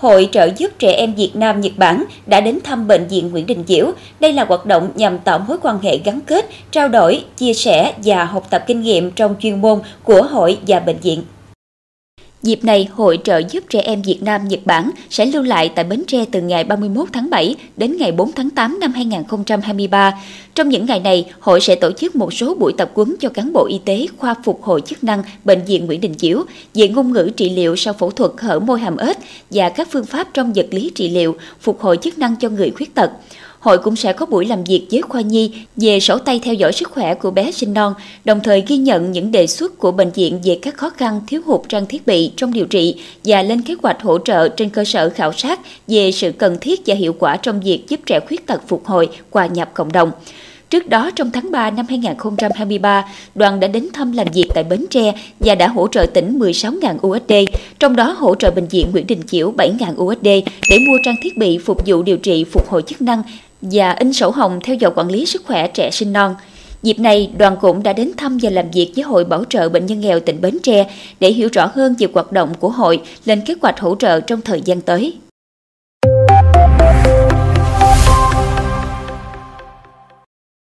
Hội trợ giúp trẻ em Việt Nam Nhật Bản đã đến thăm bệnh viện Nguyễn Đình Diễu. Đây là hoạt động nhằm tạo mối quan hệ gắn kết, trao đổi, chia sẻ và học tập kinh nghiệm trong chuyên môn của hội và bệnh viện. Dịp này, Hội trợ giúp trẻ em Việt Nam Nhật Bản sẽ lưu lại tại Bến Tre từ ngày 31 tháng 7 đến ngày 4 tháng 8 năm 2023. Trong những ngày này, hội sẽ tổ chức một số buổi tập huấn cho cán bộ y tế khoa phục hồi chức năng Bệnh viện Nguyễn Đình Chiểu về ngôn ngữ trị liệu sau phẫu thuật hở môi hàm ếch và các phương pháp trong vật lý trị liệu phục hồi chức năng cho người khuyết tật. Hội cũng sẽ có buổi làm việc với khoa nhi về sổ tay theo dõi sức khỏe của bé sinh non, đồng thời ghi nhận những đề xuất của bệnh viện về các khó khăn thiếu hụt trang thiết bị trong điều trị và lên kế hoạch hỗ trợ trên cơ sở khảo sát về sự cần thiết và hiệu quả trong việc giúp trẻ khuyết tật phục hồi, hòa nhập cộng đồng. Trước đó, trong tháng 3 năm 2023, đoàn đã đến thăm làm việc tại Bến Tre và đã hỗ trợ tỉnh 16.000 USD, trong đó hỗ trợ Bệnh viện Nguyễn Đình Chiểu 7.000 USD để mua trang thiết bị phục vụ điều trị phục hồi chức năng và in sổ hồng theo dõi quản lý sức khỏe trẻ sinh non. Dịp này, đoàn cũng đã đến thăm và làm việc với Hội Bảo trợ Bệnh nhân nghèo tỉnh Bến Tre để hiểu rõ hơn về hoạt động của hội lên kế hoạch hỗ trợ trong thời gian tới.